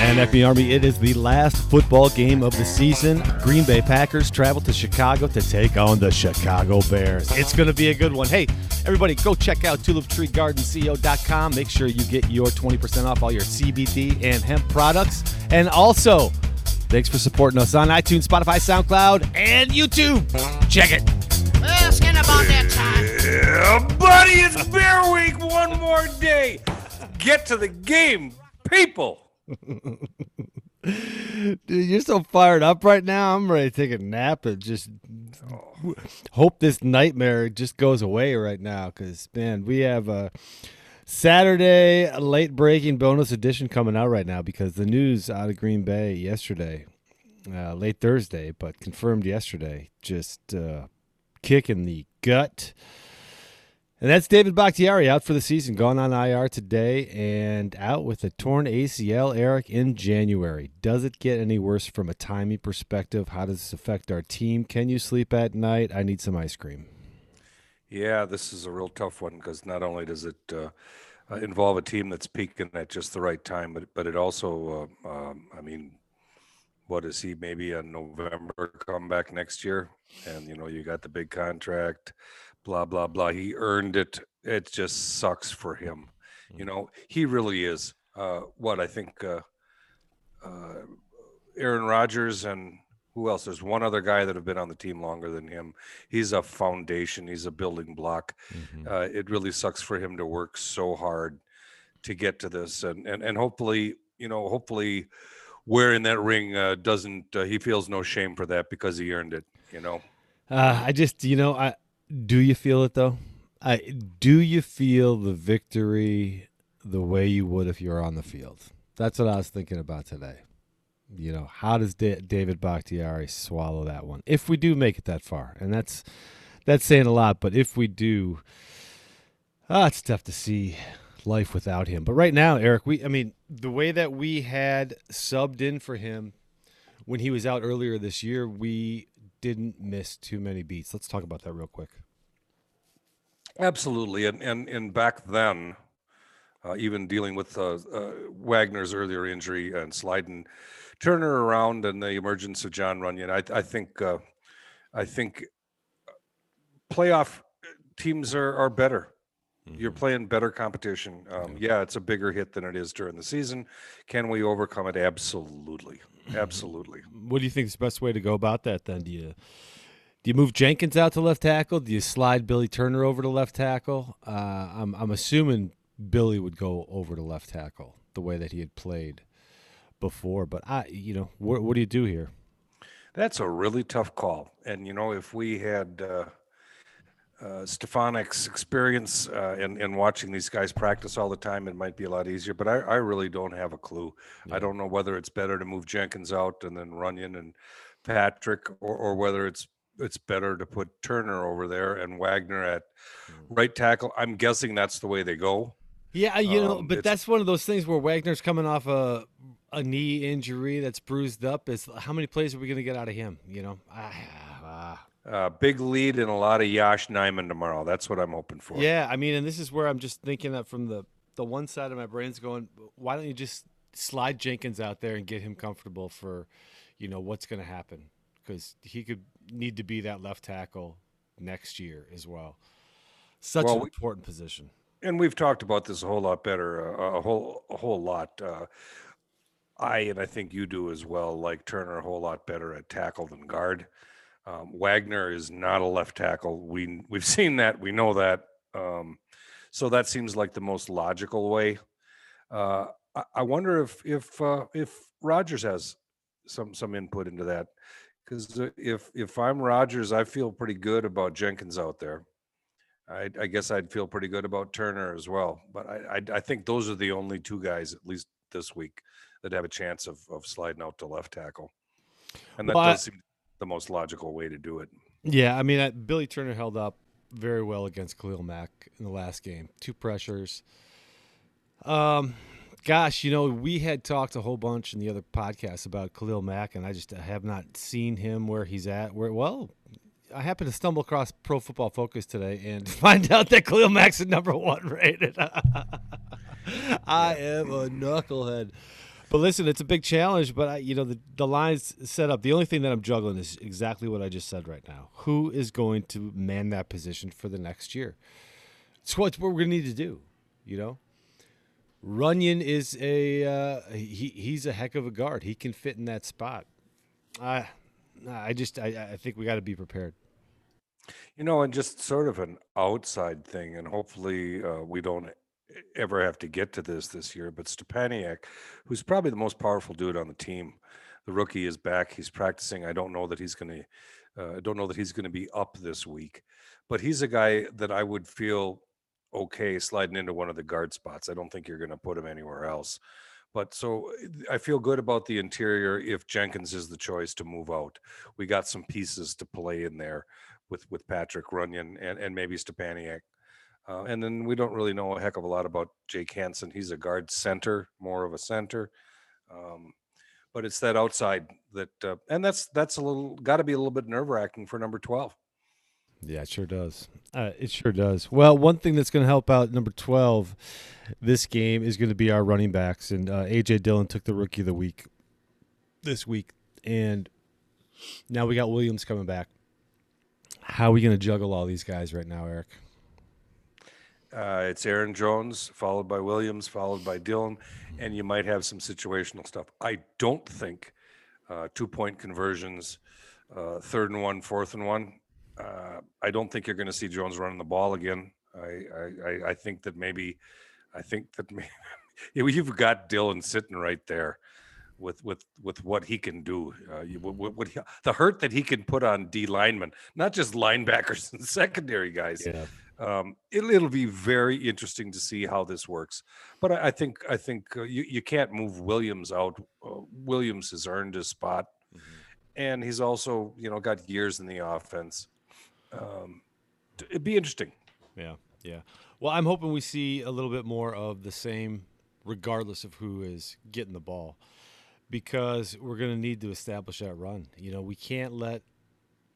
And FB Army, it is the last football game of the season. Green Bay Packers travel to Chicago to take on the Chicago Bears. It's going to be a good one. Hey, everybody, go check out tuliptreegardenco.com. Make sure you get your 20% off all your CBD and hemp products. And also, thanks for supporting us on iTunes, Spotify, SoundCloud, and YouTube. Check it. Well, it's about that time. Yeah, buddy, it's Bear Week. One more day. Get to the game, people. Dude, you're so fired up right now. I'm ready to take a nap and just hope this nightmare just goes away right now. Because man, we have a Saturday late breaking bonus edition coming out right now because the news out of Green Bay yesterday, uh, late Thursday, but confirmed yesterday, just uh, kicking the gut. And that's David Bakhtiari out for the season, gone on IR today and out with a torn ACL, Eric, in January. Does it get any worse from a timing perspective? How does this affect our team? Can you sleep at night? I need some ice cream. Yeah, this is a real tough one because not only does it uh, uh, involve a team that's peaking at just the right time, but but it also, uh, um, I mean, what is he? Maybe a November comeback next year, and you know you got the big contract blah blah blah. He earned it. It just sucks for him. You mm. know, he really is. Uh, what I think, uh, uh, Aaron Rodgers and who else? There's one other guy that have been on the team longer than him. He's a foundation. He's a building block. Mm-hmm. Uh, it really sucks for him to work so hard to get to this, and and and hopefully, you know, hopefully, wearing that ring uh, doesn't. Uh, he feels no shame for that because he earned it. You know. I just, you know, I do you feel it though? I do you feel the victory the way you would if you were on the field? That's what I was thinking about today. You know, how does da- David Bakhtiari swallow that one? If we do make it that far, and that's that's saying a lot, but if we do, ah, it's tough to see life without him. But right now, Eric, we I mean, the way that we had subbed in for him when he was out earlier this year, we didn't miss too many beats. Let's talk about that real quick. Absolutely, and and and back then, uh, even dealing with uh, uh, Wagner's earlier injury and sliding Turner around and the emergence of Jon Runyan, I, I think uh, I think playoff teams are are better. You're mm-hmm. playing better competition. Um, yeah, it's a bigger hit than it is during the season. Can we overcome it? Absolutely. Absolutely. What do you think is the best way to go about that then? Do you you move Jenkins out to left tackle? Do you slide Billy Turner over to left tackle? Uh, I'm I'm assuming Billy would go over to left tackle the way that he had played before. But I, you know, what what do you do here? That's a really tough call. And you know, if we had uh, uh, Stepaniak's experience uh, in, in watching these guys practice all the time, it might be a lot easier. But I, I really don't have a clue. Yeah. I don't know whether it's better to move Jenkins out and then Runyan and Patrick, or, or whether it's it's better to put Turner over there and Wagner at mm. right tackle. I'm guessing that's the way they go. Yeah, you know, um, but that's one of those things where Wagner's coming off a a knee injury that's bruised up. Is how many plays are we going to get out of him? You know, ah, ah. Uh, big lead and a lot of Yosh Nijman tomorrow. That's what I'm hoping for. Yeah, I mean, and this is where I'm just thinking that from the the one side of my brain's going, why don't you just slide Jenkins out there and get him comfortable for, you know, what's going to happen because he could need to be that left tackle next year as well. Such well, an important we, position. And we've talked about this a whole lot better, uh, a whole a whole lot. Uh, I and I think you do as well. Like Turner a whole lot better at tackle than guard. Um, Wagner is not a left tackle. We we've seen that. We know that. Um, so that seems like the most logical way. Uh, I, I, wonder if if uh, if Rodgers has some some input into that because if if I'm Rodgers, I feel pretty good about Jenkins out there. I, I guess I'd feel pretty good about Turner as well. But I, I, I think those are the only two guys, at least this week, that have a chance of of sliding out to left tackle, and that well, does seem the most logical way to do it. Yeah, I mean, Billy Turner held up very well against Khalil Mack in the last game. Two pressures. Um, gosh, you know, we had talked a whole bunch in the other podcast about Khalil Mack, and I just have not seen him where he's at. Where well, I happened to stumble across Pro Football Focus today and find out that Khalil Mack's the number one rated. I am a knucklehead. But listen, it's a big challenge. But I, you know, the the lines set up. The only thing that I'm juggling is exactly what I just said right now. Who is going to man that position for the next year? It's what we're going to need to do. You know, Runyan is a uh, he. He's a heck of a guard. He can fit in that spot. I, I just I, I think we got to be prepared. You know, and just sort of an outside thing, and hopefully uh, we don't ever have to get to this this year. But Stepaniak, who's probably the most powerful dude on the team, the rookie is back. He's practicing. I don't know that he's going to. Uh, I don't know that he's going to be up this week, but he's a guy that I would feel okay sliding into one of the guard spots. I don't think you're going to put him anywhere else. But so I feel good about the interior if Jenkins is the choice to move out. We got some pieces to play in there with with Patrick Runyan and and maybe Stepaniak. Uh, and then we don't really know a heck of a lot about Jake Hanson. He's a guard center, more of a center. Um, but it's that outside that, uh, and that's that's a little got to be a little bit nerve wracking for number twelve. Yeah, it sure does. Uh, it sure does. Well, one thing that's going to help out number 12 this game is going to be our running backs. And uh, A.J. Dillon took the rookie of the week this week. And now we got Williams coming back. How are we going to juggle all these guys right now, Eric? Uh, it's Aaron Jones, followed by Williams, followed by Dillon, and you might have some situational stuff. I don't think uh, two point conversions, uh, third and one, fourth and one. Uh, I don't think you're going to see Jones running the ball again. I, I, I think that maybe, I think that maybe, you've got Dillon sitting right there with with with what he can do. Uh, you, what, what he, the hurt that he can put on D linemen, not just linebackers and secondary guys. Yeah. Um, it'll, it'll be very interesting to see how this works. But I, I think I think uh, you you can't move Williams out. Uh, Williams has earned his spot, and he's also you know got years in the offense. Um, it'd be interesting. Yeah, yeah. Well, I'm hoping we see a little bit more of the same, regardless of who is getting the ball, because we're going to need to establish that run. You know, we can't let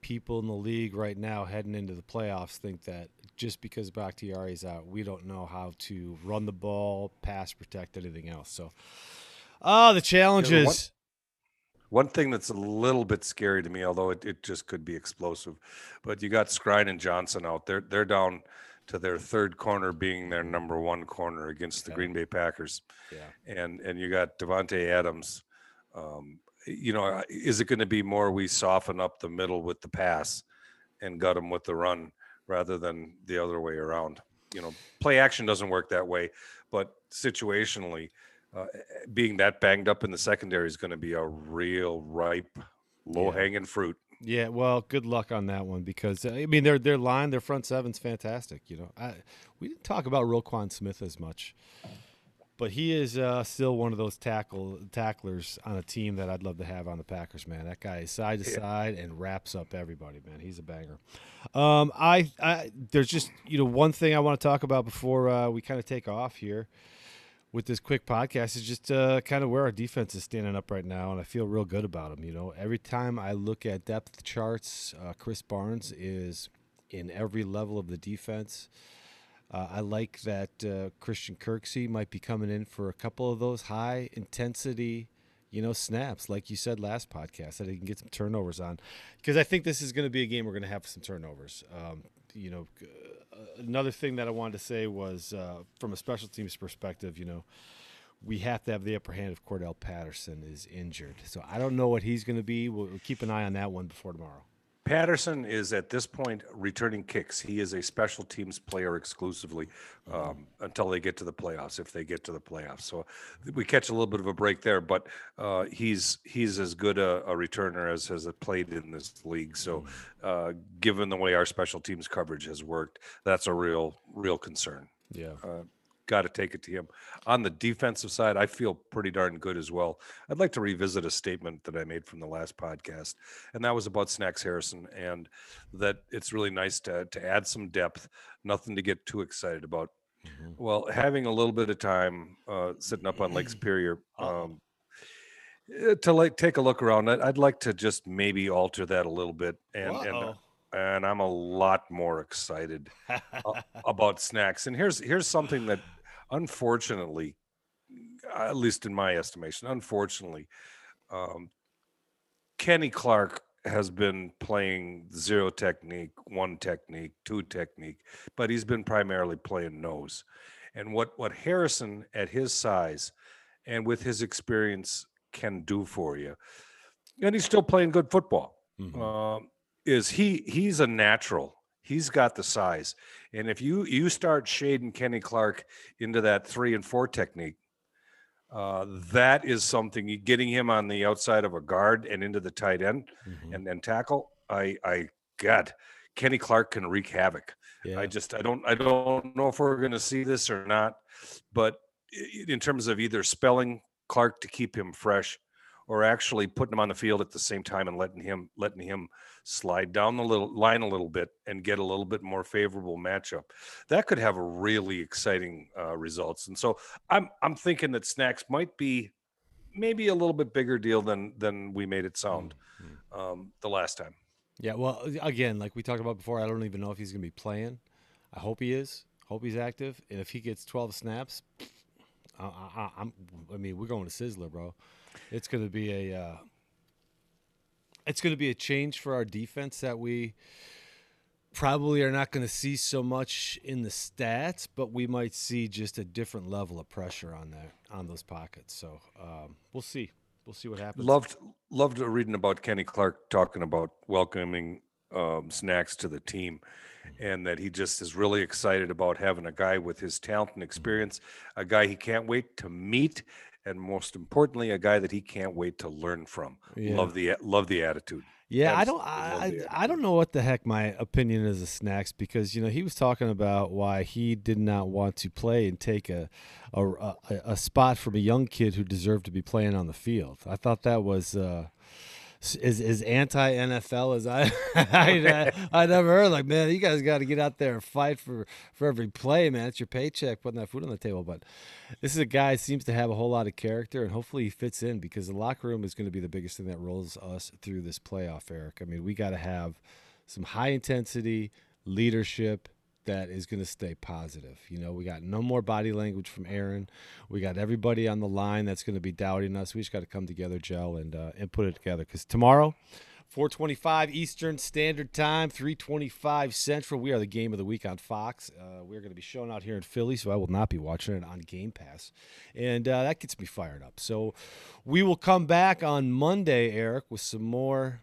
people in the league right now heading into the playoffs think that just because Bakhtiari's out, we don't know how to run the ball, pass protect, anything else. So, oh, the challenges. One thing that's a little bit scary to me, although it, it just could be explosive, but you got Skrine and Johnson out there. They're down to their third corner being their number one corner against the Yeah. Green Bay Packers. Yeah. And and you got Davante Adams. Um, you know, is it going to be more we soften up the middle with the pass and gut them with the run rather than the other way around? You know, play action doesn't work that way, but situationally, uh, being that banged up in the secondary is going to be a real ripe, low hanging fruit. Yeah, well, good luck on that one because uh, I mean their their line, their front seven's fantastic. You know, I, we didn't talk about Roquan Smith as much, but he is uh, still one of those tackle tacklers on a team that I'd love to have on the Packers. Man, that guy is side to Yeah. side and wraps up everybody. Man, he's a banger. Um, I, I there's just you know one thing I want to talk about before uh, we kind of take off here with this quick podcast is just uh, kind of where our defense is standing up right now, and I feel real good about them. You know, every time I look at depth charts, uh, Krys Barnes is in every level of the defense. Uh, I like that uh, Christian Kirksey might be coming in for a couple of those high intensity, you know, snaps, like you said last podcast, that he can get some turnovers on. Because I think this is going to be a game we're going to have some turnovers. Um, you know, another thing that I wanted to say was uh, from a special teams perspective, you know, we have to have the upper hand if Cordarrelle Patterson is injured. So I don't know what he's going to be. We'll, we'll keep an eye on that one before tomorrow. Patterson is at this point returning kicks. He is a special teams player exclusively um, until they get to the playoffs, if they get to the playoffs. So we catch a little bit of a break there, but uh, he's he's as good a, a returner as has played in this league. So uh, given the way our special teams coverage has worked, that's a real real concern. Yeah. Got to take it to him. On the defensive side, I feel pretty darn good as well. I'd like to revisit a statement that I made from the last podcast, and that was about Snacks Harrison, and that it's really nice to to add some depth. Nothing to get too excited about. Well, having a little bit of time uh, sitting up on Lake Superior um, eh, to like take a look around, I'd, like to just maybe alter that a little bit, and and and I'm a lot more excited a- about snacks. And here's here's something that unfortunately at least in my estimation, unfortunately, um, Kenny Clark has been playing zero technique, one technique, two technique, but he's been primarily playing nose. And what what Harrison at his size and with his experience can do for you, and he's still playing good football. Mhm. Um, is he he's a natural. He's got the size. And if you you start shading Kenny Clark into that three and four technique, uh, that is something getting him on the outside of a guard and into the tight end Mhm. and then tackle. I I God, Kenny Clark can wreak havoc. yeah. I just I don't I don't know if we're going to see this or not, but in terms of either spelling Clark to keep him fresh, or actually putting him on the field at the same time and letting him letting him slide down the little line a little bit and get a little bit more favorable matchup, that could have a really exciting uh, results. And so I'm I'm thinking that snacks might be maybe a little bit bigger deal than than we made it sound Mm-hmm. um, the last time. Yeah, well, again, like we talked about before, I don't even know if he's going to be playing. I hope he is. Hope he's active. And if he gets 12 snaps, I, I, I'm. I mean, we're going to Sizzler, bro. It's going to be a. Uh, it's going to be a change for our defense that we probably are not going to see so much in the stats, but we might see just a different level of pressure on that on those pockets. So um, we'll see. We'll see what happens. Loved loved reading about Kenny Clark talking about welcoming um, snacks to the team, and that he just is really excited about having a guy with his talent and experience, a guy he can't wait to meet, and most importantly, a guy that he can't wait to learn from. Yeah. Love the love the attitude. Yeah, I don't. I, I I don't know what the heck my opinion is of snacks because you know he was talking about why he did not want to play and take a a, a, a spot from a young kid who deserved to be playing on the field. I thought that was uh, s- as as anti NFL as I I uh, I never heard. Like man, you guys got to get out there and fight for for every play, man. It's your paycheck putting that food on the table. But this is a guy who seems to have a whole lot of character, and hopefully he fits in because the locker room is going to be the biggest thing that rolls us through this playoff, Eric. I mean, we got to have some high intensity leadership that is going to stay positive. You know, we got no more body language from Aaron. We got everybody on the line that's going to be doubting us. We just got to come together, gel, and uh, and put it together. Because tomorrow, 425 Eastern Standard Time, 325 Central. We are the game of the week on Fox. Uh, we're going to be showing out here in Philly, so I will not be watching it on Game Pass. And uh, that gets me fired up. So we will come back on Monday, Eric, with some more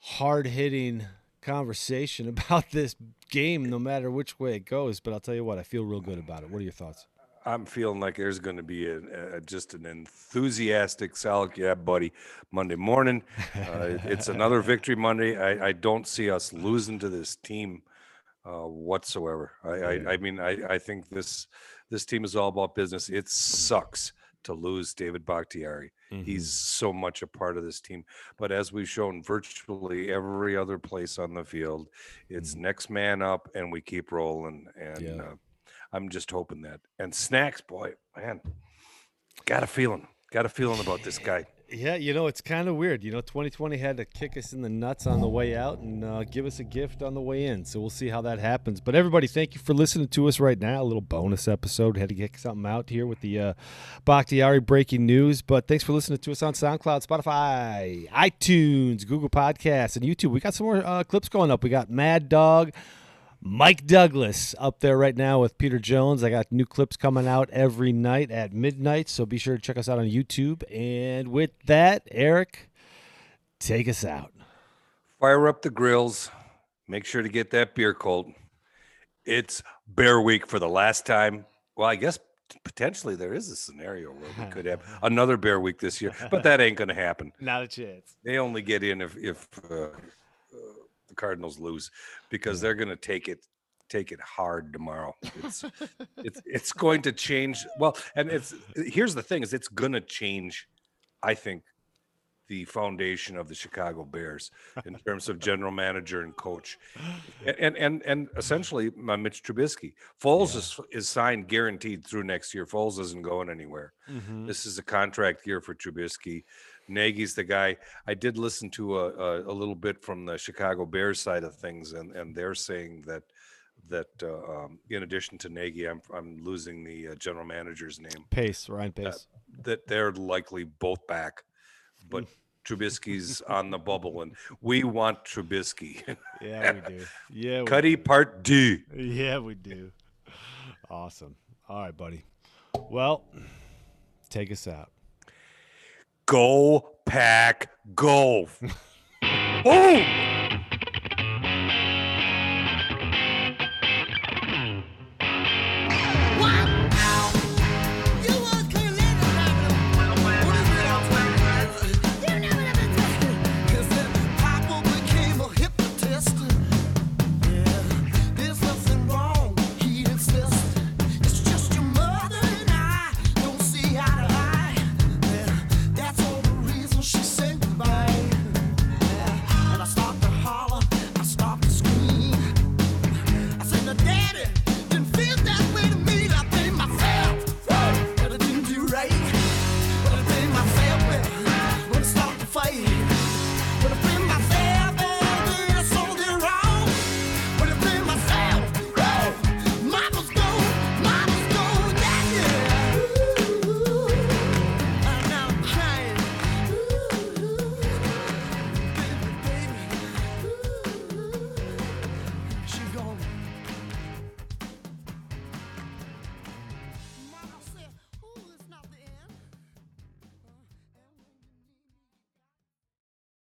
hard hitting conversation about this game, no matter which way it goes. But I'll tell you what, I feel real good about it. What are your thoughts? I'm feeling like there's going to be a, a just an enthusiastic, solid, yeah, buddy, Monday morning. Uh, it's another victory Monday. I, I don't see us losing to this team uh, whatsoever. I, I, I mean, I, I think this this team is all about business. It sucks to lose David Bakhtiari. He's so much a part of this team. But as we've shown virtually every other place on the field, it's next man up and we keep rolling. And Yeah. uh, I'm just hoping that. And snacks, boy, man, got a feeling. Got a feeling about this guy. Yeah, you know, it's kind of weird. You know, 2020 had to kick us in the nuts on the way out and uh, give us a gift on the way in. So we'll see how that happens. But everybody, thank you for listening to us right now. A little bonus episode. Had to get something out here with the uh, Bakhtiari breaking news. But thanks for listening to us on SoundCloud, Spotify, iTunes, Google Podcasts, and YouTube. We got some more uh, clips going up. We got Mad Dog. Mike Douglas up there right now with Peter Jones. I got new clips coming out every night at midnight, so be sure to check us out on YouTube. And with that, Eric, take us out. Fire up the grills. Make sure to get that beer cold. It's Bear Week for the last time. Well, I guess potentially there is a scenario where we could have another Bear Week this year, but that ain't going to happen. Not a chance. They only get in if if uh, Cardinals lose because they're going to take it take it hard tomorrow. It's it's it's going to change. Well, and it's here's the thing: is it's going to change. I think the foundation of the Chicago Bears in terms of general manager and coach, and and and, and essentially my Mitch Trubisky. Foles is is signed guaranteed through next year. Foles isn't going anywhere. Mm-hmm. This is a contract year for Trubisky. Nagy's the guy. I did listen to a, a, a little bit from the Chicago Bears side of things, and, and they're saying that that uh, um, in addition to Nagy, I'm I'm losing the uh, general manager's name. Pace, Ryan Pace. That they're likely both back, but Trubisky's on the bubble, and we want Trubisky. yeah, we do. Yeah, we Cuddy Part D. Yeah, we do. Awesome. All right, buddy. Well, take us out. Go pack golf. Boom.